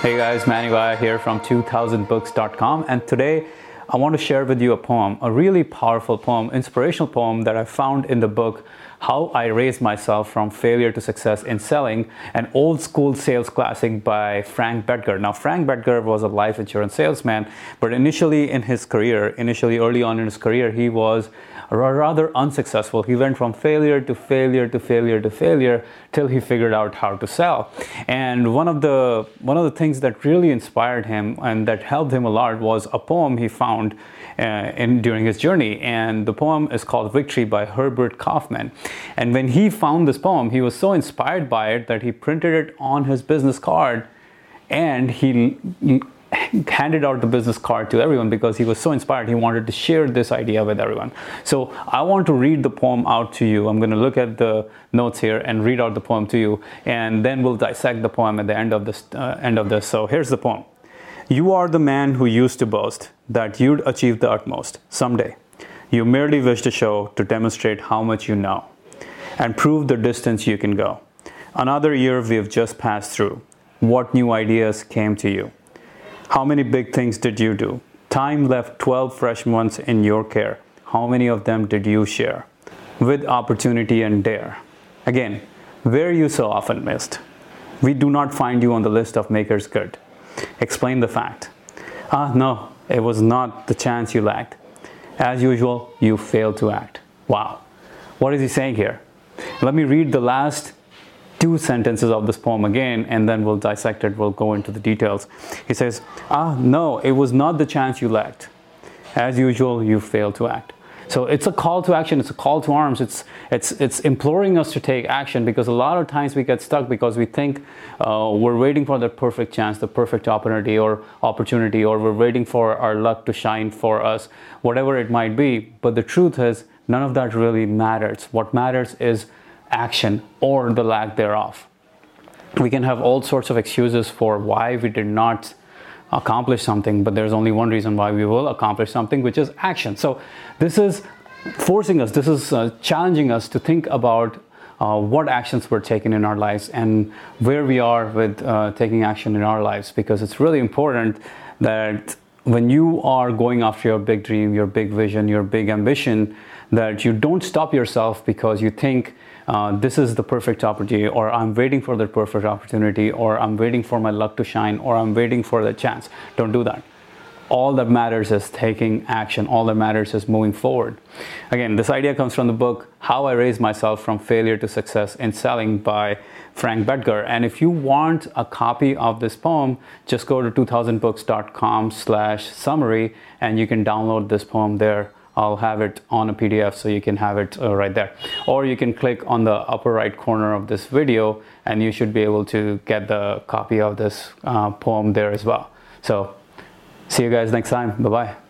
Hey guys, Manny Vaya here from 2000books.com and today I want to share with you a poem, a really powerful poem, inspirational poem that I found in the book How I Raised Myself from Failure to Success in Selling, an old school sales classic by Frank Bettger. Now, Frank Bettger was a life insurance salesman, but initially in his career, initially early on in his career, he was rather unsuccessful. He went from failure to failure to failure to failure till he figured out how to sell. And one of the one of the things that really inspired him and that helped him a lot was a poem he found uh, in during his journey. And the poem is called Victory by Herbert Kaufman. And when he found this poem, he was so inspired by it that he printed it on his business card and he handed out the business card to everyone because he was so inspired. He wanted to share this idea with everyone. So I want to read the poem out to you. I'm going to look at the notes here and read out the poem to you, and then we'll dissect the poem at the end of this. Uh, end of this. So here's the poem. You are the man who used to boast that you'd achieve the utmost someday. You merely wish to show to demonstrate how much you know and prove the distance you can go. Another year we have just passed through. What new ideas came to you? How many big things did you do? Time left 12 fresh months in your care. How many of them did you share? With opportunity and dare. Again, where you so often missed. We do not find you on the list of makers good. Explain the fact. Ah, no, it was not the chance you lacked. As usual, you failed to act. Wow. What is he saying here? Let me read the last two sentences of this poem again and then we'll dissect it. We'll go into the details. He says ah no it was not the chance you lacked. As usual you failed to act. So it's a call to action. It's a call to arms. It's it's it's imploring us to take action because a lot of times we get stuck because we think uh, we're waiting for the perfect chance the perfect opportunity or opportunity or we're waiting for our luck to shine for us whatever it might be. But the truth is none of that really matters. What matters is action or the lack thereof. We can have all sorts of excuses for why we did not accomplish something, but there's only one reason why we will accomplish something, which is action. So, this is forcing us, this is uh, challenging us to think about uh, what actions were taken in our lives and where we are with uh, taking action in our lives because it's really important that when you are going after your big dream, your big vision, your big ambition, that you don't stop yourself because you think uh, this is the perfect opportunity, or I'm waiting for the perfect opportunity, or I'm waiting for my luck to shine, or I'm waiting for the chance. Don't do that. All that matters is taking action. All that matters is moving forward. Again, this idea comes from the book How I Raised Myself from Failure to Success in Selling by Frank Bettger. And if you want a copy of this poem, just go to 2000books.com slash summary and you can download this poem there I'll have it on a PDF so you can have it uh, right there. Or you can click on the upper right corner of this video and you should be able to get the copy of this uh, poem there as well. So see you guys next time. Bye bye.